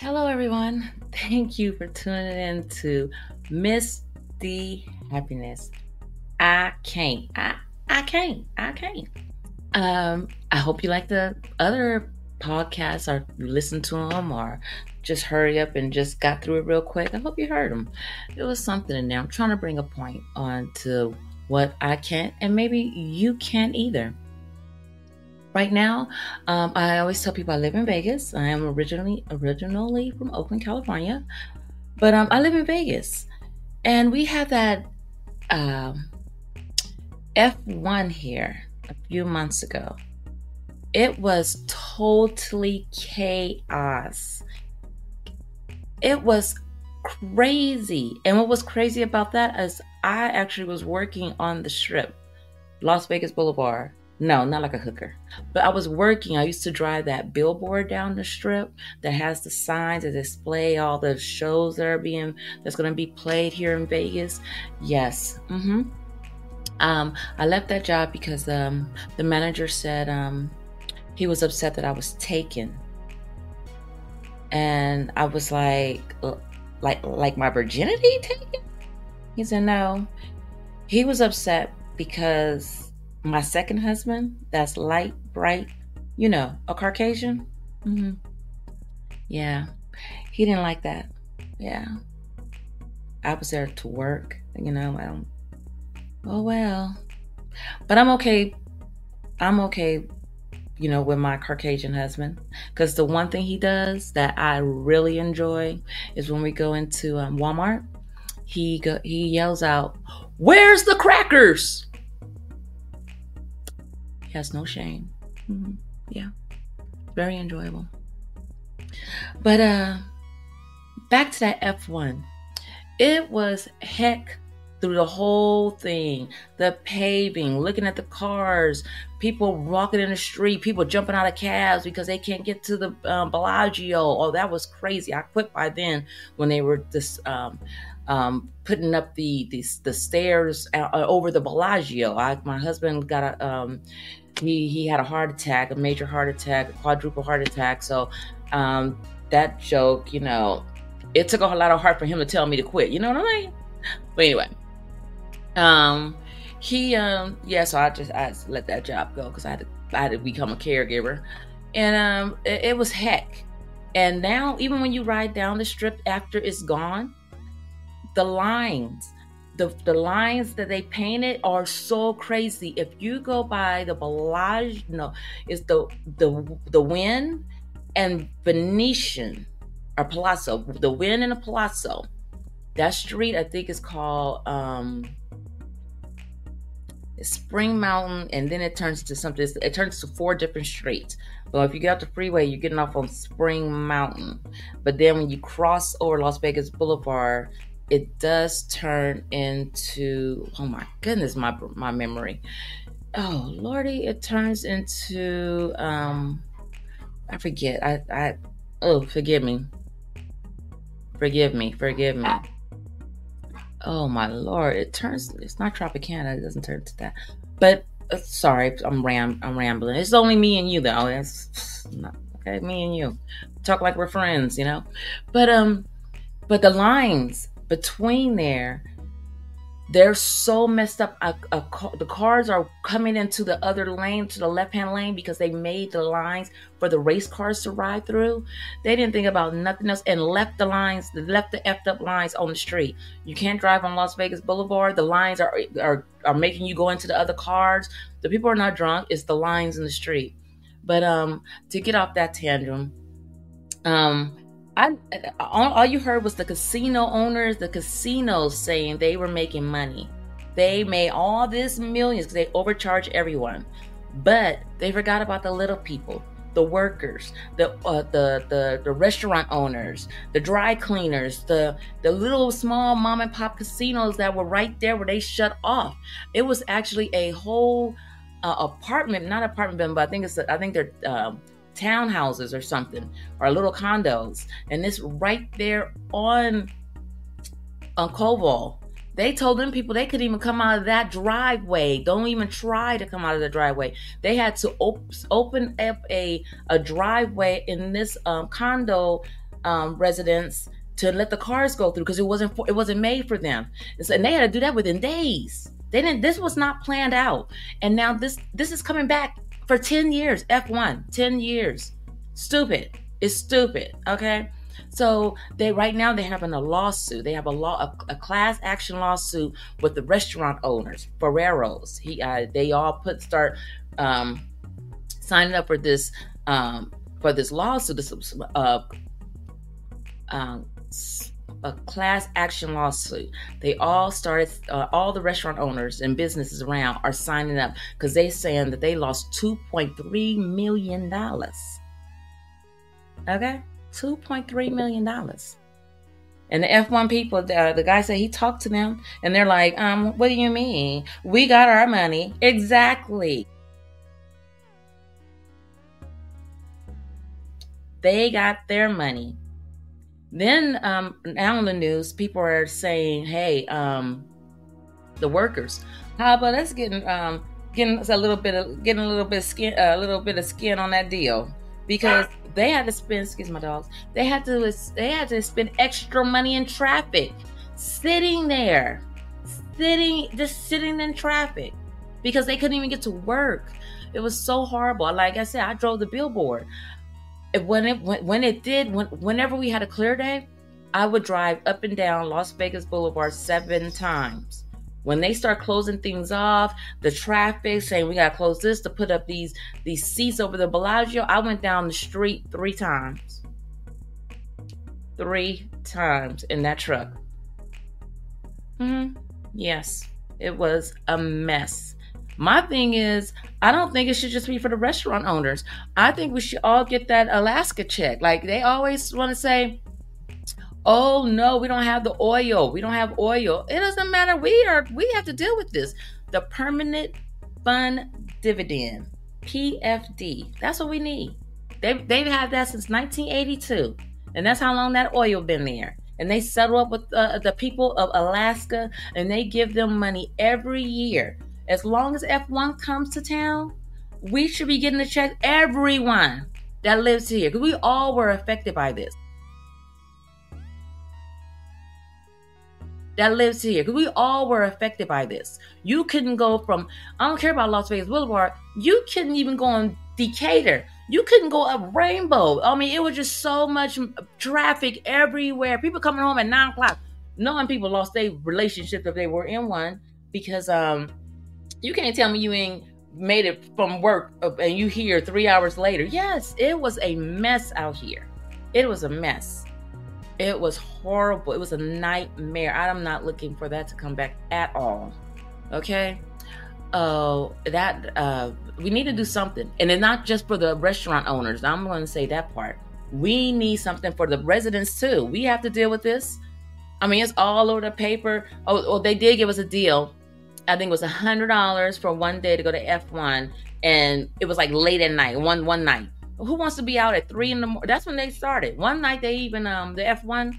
Hello, everyone. Thank you for tuning in to Miss Dee Happiness. I can't. I I can't. I can't. Um, I hope you like the other podcasts, or you to them, or just hurry up and just got through it real quick. I hope you heard them. It was something in there. I'm trying to bring a point on to what I can't, and maybe you can't either. Right now, um, I always tell people I live in Vegas. I am originally originally from Oakland, California, but um, I live in Vegas, and we have that um, F1 here a few months ago. It was totally chaos. It was crazy. And what was crazy about that is I actually was working on the strip, Las Vegas Boulevard. No, not like a hooker. But I was working. I used to drive that billboard down the strip that has the signs that display all the shows that are being that's going to be played here in Vegas. Yes. Mm-hmm. Um, I left that job because um, the manager said um, he was upset that I was taken, and I was like, like, like my virginity taken. He said no. He was upset because my second husband, that's light, bright, you know, a Caucasian. Mm-hmm. Yeah, he didn't like that. Yeah, I was there to work. You know, I. Oh well, but I'm okay. I'm okay. You know, with my Caucasian husband, because the one thing he does that I really enjoy is when we go into um, Walmart. He go, he yells out, "Where's the crackers?" He has no shame. Mm-hmm. Yeah, very enjoyable. But uh, back to that F1. It was heck through the whole thing the paving, looking at the cars, people walking in the street, people jumping out of cabs because they can't get to the um, Bellagio. Oh, that was crazy. I quit by then when they were just um, um, putting up the, the, the stairs uh, over the Bellagio. I, my husband got a um, he he had a heart attack, a major heart attack, a quadruple heart attack. So um, that joke, you know, it took a lot of heart for him to tell me to quit. You know what I mean? But anyway, um, he um, yeah. So I just I just let that job go because I had to I had to become a caregiver, and um, it, it was heck. And now, even when you ride down the strip after it's gone, the lines the the lines that they painted are so crazy. If you go by the Bellagio, no, it's the the the Wynn and Venetian or Palazzo, the Wynn and the Palazzo. That street I think is called um Spring Mountain, and then it turns to something. It turns to four different streets. Well, if you get off the freeway, you're getting off on Spring Mountain. But then when you cross over Las Vegas Boulevard, it does turn into oh my goodness my my memory. Oh lordy it turns into um i forget. I i oh forgive me. Forgive me forgive me. Oh my lord it turns it's not tropicana it doesn't turn to that. But uh, sorry i'm ram i'm rambling. It's only me and you though. Not okay me and you. Talk like we're friends you know? But um but the lines between there, they're so messed up. The cars are coming into the other lane, to the left hand lane, because they made the lines for the race cars to ride through. They didn't think about nothing else and left the lines, left the effed up lines on the street. You can't drive on Las Vegas Boulevard. The lines are are are making you go into the other cars. The people are not drunk. It's the lines in the street. But um, to get off that tangent, um, I all, all you heard was the casino owners, the casinos saying they were making money. They made all this millions because they overcharge everyone, but they forgot about the little people, the workers, the uh, the the the restaurant owners, the dry cleaners, the the little small mom and pop casinos that were right there where they shut off. It was actually a whole uh, apartment, not apartment building, but I think it's I think they're. Uh, townhouses or something or little condos and it's right there on on Koval. They told them people they couldn't even come out of that driveway. Don't even try to come out of the driveway. They had to op- open up a, a driveway in this um, condo um, residents to let the cars go through because it wasn't for, it wasn't made for them. And, so, and they had to do that within days. They didn't. This was not planned out, and now this this is coming back for ten years. F one, 10 years. Stupid. It's stupid. Okay. So they right now they're having a lawsuit. They have a law a, a class action lawsuit with the restaurant owners, Ferraro's. He uh, they all put start um, signing up for this um, for this lawsuit. This uh, um, a class action lawsuit. They all started, uh, all the restaurant owners and businesses around are signing up because they're saying that they lost $2.3 million. Okay? $2.3 million. And the F1 people, uh, the guy said he talked to them and they're like, um, what do you mean? We got our money. Exactly. They got their money. Then um, now in the news, people are saying, "Hey, um, the workers, how about us getting um, getting a little bit of getting a little bit of skin, a little bit of skin on that deal?" Because they had to spend, excuse my dogs, they had to they had to spend extra money in traffic, sitting there, sitting just sitting in traffic, because they couldn't even get to work. It was so horrible. Like I said, I drove the billboard when it when, when it did when, whenever we had a clear day i would drive up and down las vegas boulevard seven times. When they start closing things off the traffic saying we got to close this to put up these these seats over the bellagio i went down the street three times. Three times in that truck. Hmm yes it was a mess my thing is, I don't think it should just be for the restaurant owners. I think we should all get that Alaska check. Like they always want to say, "Oh no, we don't have the oil. We don't have oil." It doesn't matter. We are we have to deal with this. The permanent fund dividend, PFD. That's what we need. They've they've had that since 1982, and that's how long that oil been there and they settle up with uh, the people of Alaska and they give them money every year as long as F1 comes to town, we should be getting a check. Everyone that lives here, because we all were affected by this. That lives here, because we all were affected by this. You couldn't go from, I don't care about Las Vegas Boulevard, you couldn't even go on Decatur. You couldn't go up Rainbow. I mean, it was just so much traffic everywhere. People coming home at nine o'clock, knowing people lost their relationship if they were in one because um you can't tell me you ain't made it from work uh, and you here three hours later. Yes, it was a mess out here. It was a mess. It was horrible. It was a nightmare. I'm not looking for that to come back at all. Okay. Uh, that uh, we need to do something, and it's not just for the restaurant owners. I'm going to say that part. We need something for the residents too. We have to deal with this. I mean, it's all over the paper. Oh, oh they did give us a deal I think it was a hundred dollars for one day to go to F1, and it was like late at night, one one night. Who wants to be out at three in the morning? That's when they started. One night they even um the F1,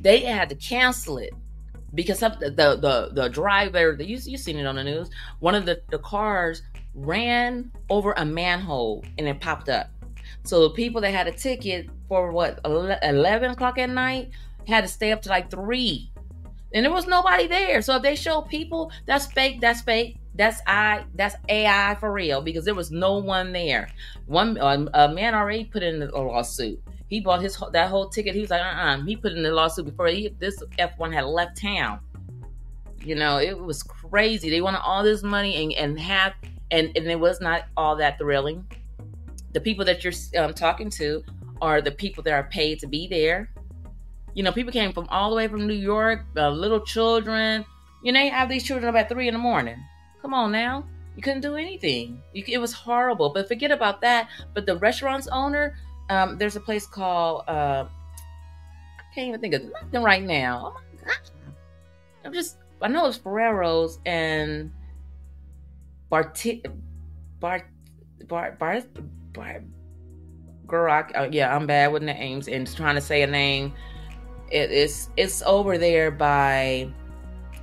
they had to cancel it because of the the the, the driver. The, you you seen it on the news. One of the the cars ran over a manhole and it popped up. So the people that had a ticket for what 11 o'clock at night had to stay up to like three and there was nobody there. So if they show people, that's fake. That's fake. That's I. That's AI for real because there was no one there. One a man already put in a lawsuit. He bought his that whole ticket. He was like, uh, uh He put in the lawsuit before he, this F one had left town. You know, it was crazy. They wanted all this money and and have and and it was not all that thrilling. The people that you're um, talking to are the people that are paid to be there you know, people came from all the way from New York, uh, little children. You know, you have these children up at three in the morning. Come on now. You couldn't do anything. You, it was horrible. But forget about that. But the restaurant's owner, um, there's a place called, uh, I can't even think of nothing right now. Oh. I'm just, I know it's Ferraro's and Bart, Bart, Bart, Bart, Bart, I, uh, yeah, I'm bad with names and trying to say a name it is it's over there by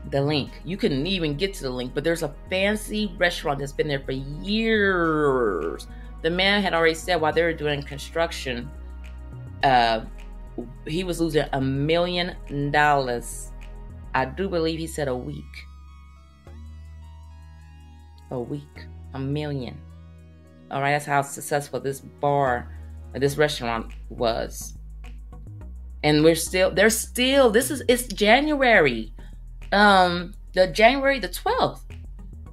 the LINQ. You couldn't even get to the LINQ, but there's a fancy restaurant that's been there for years. The man had already said while they were doing construction uh, he was losing a million dollars. I do believe he said a week. A week, a million. All right, that's how successful this bar, this restaurant was. And we're still, they're still, this is, it's January, um, the January the 12th.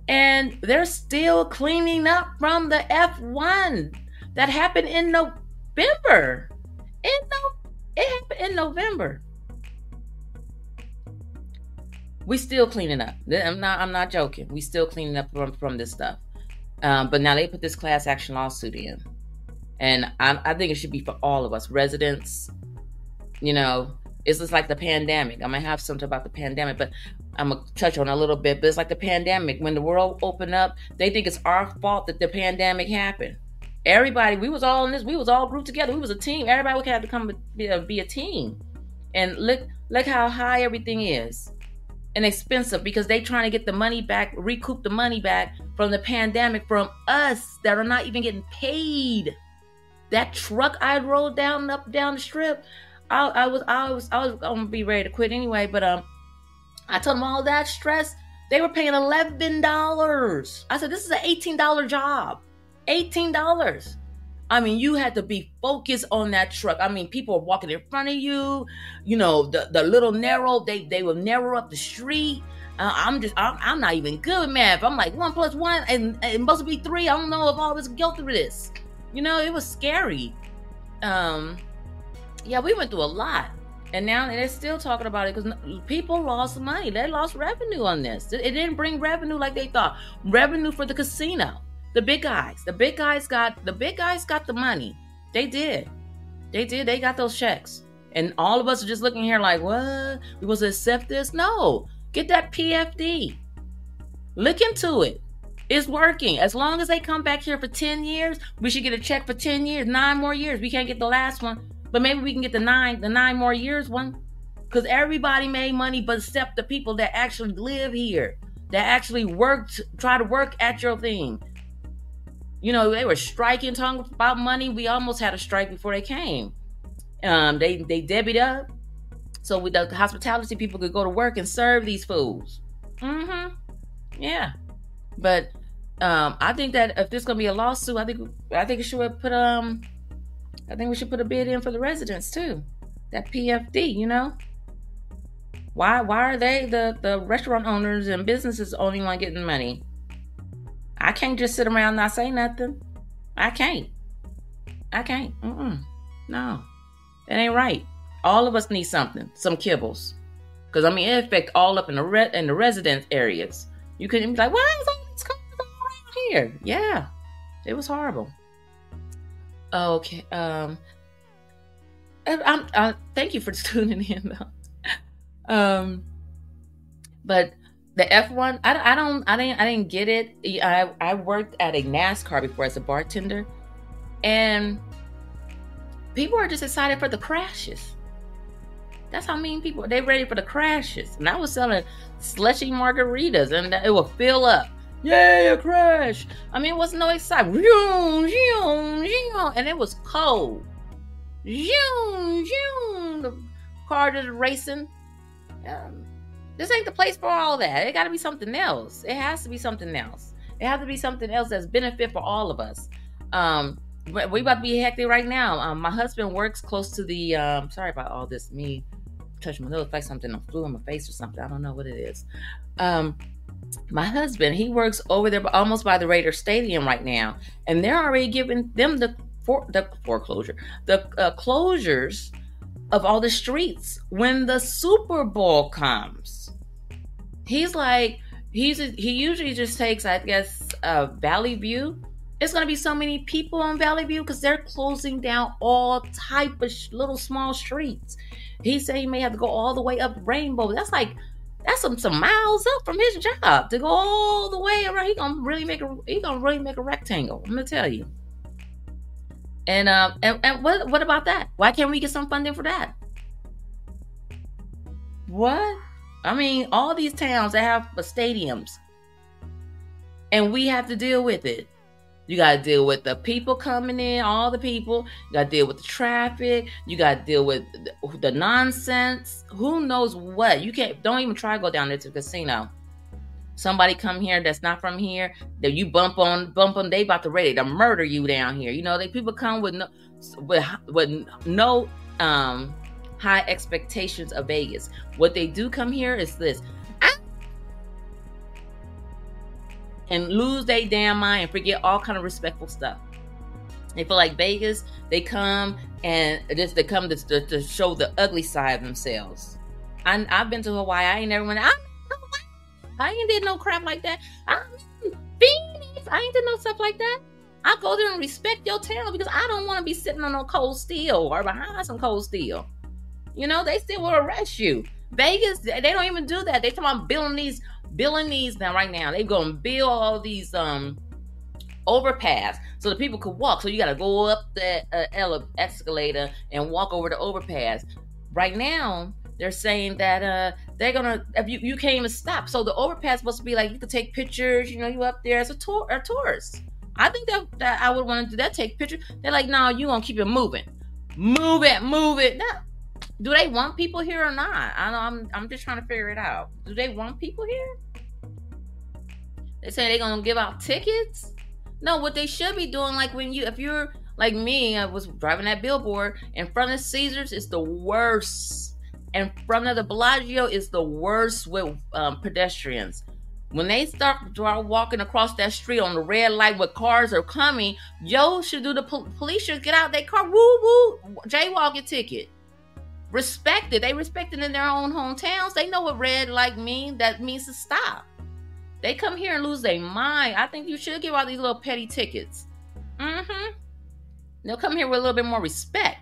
And they're still cleaning up from the F1 that happened in November. In no, it happened in November. We still cleaning up. I'm not. I'm not joking. We still cleaning up from, from this stuff. Um, but now they put this class action lawsuit in, and I, I think it should be for all of us, residents. You know, it's just like the pandemic. I'm gonna have something about the pandemic, but I'm gonna touch on a little bit. But it's like the pandemic. When the world opened up, they think it's our fault that the pandemic happened. Everybody, we was all in this. We was all grouped together. We was a team. Everybody had to come be a, be a team. And look, look how high everything is and expensive because they trying to get the money back, recoup the money back from the pandemic from us that are not even getting paid. That truck I rode down up down the strip, I, I was I was I was gonna be ready to quit anyway, but um, I told them all that stress. They were paying eleven dollars. I said this is an eighteen dollar job, eighteen dollars. I mean, you had to be focused on that truck. I mean, people are walking in front of you. You know, the, the little narrow, they they will narrow up the street. Uh, I'm just, I'm, I'm, not even good with math. I'm like one plus one, and, and, it must be three. I don't know if I was guilty of this. You know, it was scary. Um, yeah, we went through a lot, and now they're still talking about it because people lost money. They lost revenue on this. It didn't bring revenue like they thought. Revenue for the casino. The big guys. The big guys got the big guys got the money. They did. They did. They got those checks. And all of us are just looking here like, what? We supposed to accept this? No. Get that PFD. Look into it. It's working. As long as they come back here for 10 years, we should get a check for 10 years, nine more years. We can't get the last one, but maybe we can get the nine, the nine more years one. Because everybody made money but except the people that actually live here, that actually worked, try to work at your thing. You know, they were striking, talking about money. We almost had a strike before they came. Um, they they debited up, so with the hospitality people could go to work and serve these fools. Mm-hmm. Yeah, but um, I think that if there's gonna be a lawsuit, I think I think it should put um, I think we should put a bid in for the residents too. That PFD, you know. Why why are they the the restaurant owners and businesses only one getting money? I can't just sit around not say nothing. I can't. I can't. Mm-mm. No, it ain't right. All of us need something, some kibbles, because I mean it affect all up in the re- in the residence areas. You couldn't be like, why is all this coming around here? Yeah, it was horrible. Okay. Um. I'm, I, thank you for tuning in though. Um. But the F1, I, I don't, I didn't, I didn't get it. I, I worked at a NASCAR before as a bartender, and people are just excited for the crashes. That's how mean people they ready for the crashes. And I was selling slushy margaritas, and it will fill up. Yay, a crash! I mean, it was no excitement. And it was cold. The car just racing. Um, this ain't the place for all that. It got to be something else. It has to be something else. It has to be something else that's benefit for all of us. Um, we about to be hectic right now. Um, my husband works close to the. Um, sorry about all this. Me touch my nose like something flew in my face or something. I don't know what it is. Um, my husband he works over there, almost by the Raider Stadium right now, and they're already giving them the for the foreclosure, the uh, closures of all the streets when the Super Bowl comes. He's like, he's he usually just takes, I guess, uh, Valley View. It's gonna be so many people on Valley View because they're closing down all type of sh- little small streets. He said he may have to go all the way up Rainbow. That's like that's some some miles up from his job to go all the way around. He gonna really make a he gonna really make a rectangle. I'm gonna tell you. And um and, and what what about that? Why can't we get some funding for that? What? I mean, all these towns that have stadiums, and we have to deal with it. You got to deal with the people coming in, all the people. You got to deal with the traffic. You got to deal with the, nonsense. Who knows what? You can't. Don't even try to go down there to the casino. Somebody come here that's not from here. That you bump on, bump on. They about to ready to murder you down here. You know, they people come with no, with with no um high expectations of Vegas. What they do come here is this. And lose their damn mind and forget all kind of respectful stuff. They feel like Vegas, they come and just they come to, to, to show the ugly side of themselves. I, have been to Hawaii. I ain't never went. I, I ain't did no crap like that. I, Phoenix, I ain't did no stuff like that. I go there and respect your town because I don't want to be sitting on no cold steel or behind some cold steel. You know, they still will arrest you. Vegas, they don't even do that. They talking about building these building these now right now. They're gonna build all these um overpass so the people could walk. So you got to go up the uh, ele- escalator and walk over the overpass. Right now, they're saying that uh they're gonna if you you can't even stop. So the overpass must be like you could take pictures. You know, you up there as a tour a tourist. I think that, that I would want to do that. Take pictures. They're like, no, you gonna keep it moving, move it, move it. No. Do they want people here or not? I know I'm I'm just trying to figure it out. Do they want people here? They say they're gonna give out tickets. No, what they should be doing, like when you, if you're like me, I was driving that billboard in front of Caesars. It's the worst. In front of the Bellagio is the worst with um, pedestrians. When they start walking across that street on the red light where cars are coming, yo should do the po- police should get out their car, woo woo, jaywalking ticket. Respect it. They respect it in their own hometowns. They know what red light means. That means to stop. They come here and lose their mind. I think you should give out these little petty tickets. Mm-hmm. They'll come here with a little bit more respect.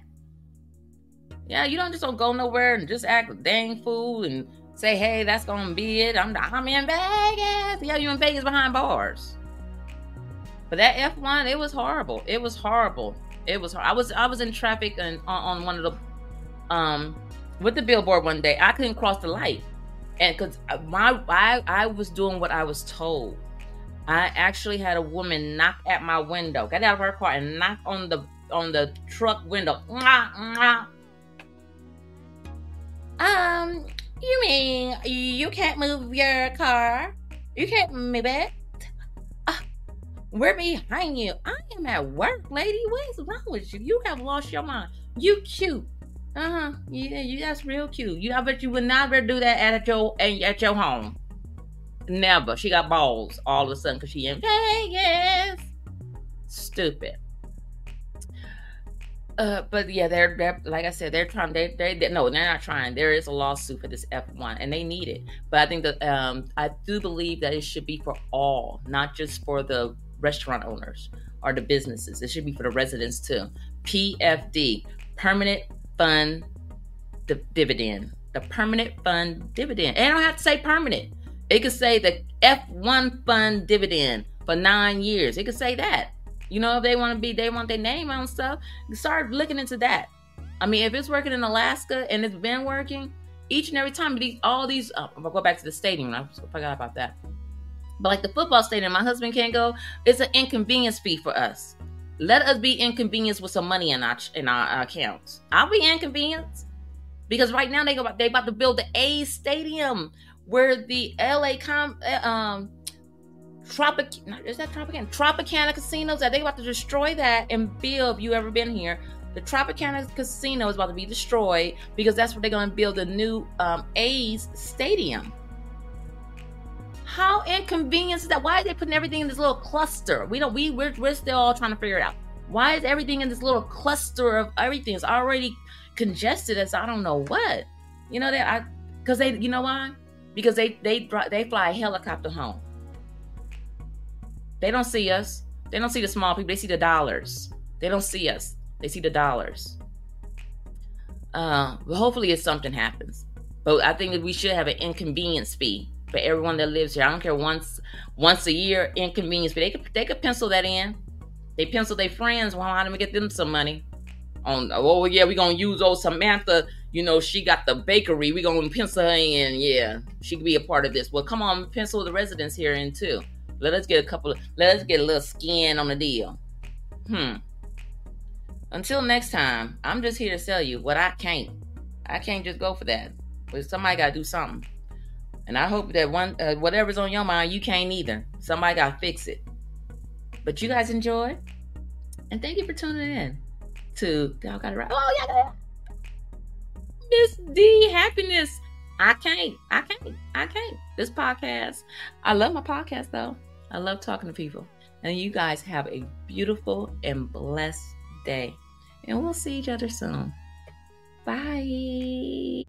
Yeah, you don't just don't go nowhere and just act a dang fool and say, hey, that's gonna be it. I'm I'm in Vegas. Yeah, you in Vegas behind bars. But that F1, it was horrible. It was horrible. It was hard. I was I was in traffic and on, on one of the um with the billboard one day. I couldn't cross the light and because my I, I was doing what I was told. I actually had a woman knock at my window got out of her car and knock on the on the truck window. Um you mean you can't move your car? You can't move it? Uh, we're behind you. I am at work lady. What's wrong with you? You have lost your mind. You cute uh huh. Yeah, you that's real cute. You I bet you would never do that at your at your home. Never. She got balls all of a sudden because she in Vegas. Stupid. Uh, but yeah, they're, they're like I said, they're trying. They, they they no, they're not trying. There is a lawsuit for this F one, and they need it. But I think that um, I do believe that it should be for all, not just for the restaurant owners or the businesses. It should be for the residents too. PFD, permanent fund the dividend, the permanent fund dividend. And I don't have to say permanent. It could say the F1 fund dividend for nine years. It could say that. You know, if they want to be, they want their name on stuff, start looking into that. I mean, if it's working in Alaska and it's been working, each and every time, these all these, oh, I'll go back to the stadium. I forgot about that. But like the football stadium, my husband can't go. It's an inconvenience fee for us. Let us be inconvenienced with some money in our in our accounts. I'll be inconvenienced because right now they go they about to build the A Stadium where the LA com uh, um Tropic is that Tropicana Tropicana casinos that they about to destroy that and build. If you ever been here, the Tropicana casino is about to be destroyed because that's where they're going to build a new um, A's stadium. How inconvenient is that? Why are they putting everything in this little cluster? We don't. We we're, we're still all trying to figure it out. Why is everything in this little cluster of everything? It's already congested as I don't know what. You know that I because they you know why? Because they they they fly a helicopter home. They don't see us. They don't see the small people. They see the dollars. They don't see us. They see the dollars. Uh, but hopefully, if something happens, but I think that we should have an inconvenience fee for everyone that lives here. I don't care once once a year inconvenience, but they could they could pencil that in. They pencil their friends. Well, how do we get them some money? On oh yeah, we gonna use old Samantha. You know she got the bakery. We gonna pencil her in. Yeah, she could be a part of this. Well, come on, pencil the residents here in too. Let us get a couple. Of, let us get a little skin on the deal. Hmm. Until next time, I'm just here to sell you what I can't. I can't just go for that. But somebody got to do something. And I hope that one, uh, whatever's on your mind, you can't either. Somebody got to fix it. But you guys enjoy. And thank you for tuning in to Y'all Got It Right. Oh, yeah. Miss Dee Happiness. I can't. I can't. I can't. This podcast. I love my podcast though. I love talking to people. And you guys have a beautiful and blessed day. And we'll see each other soon. Bye.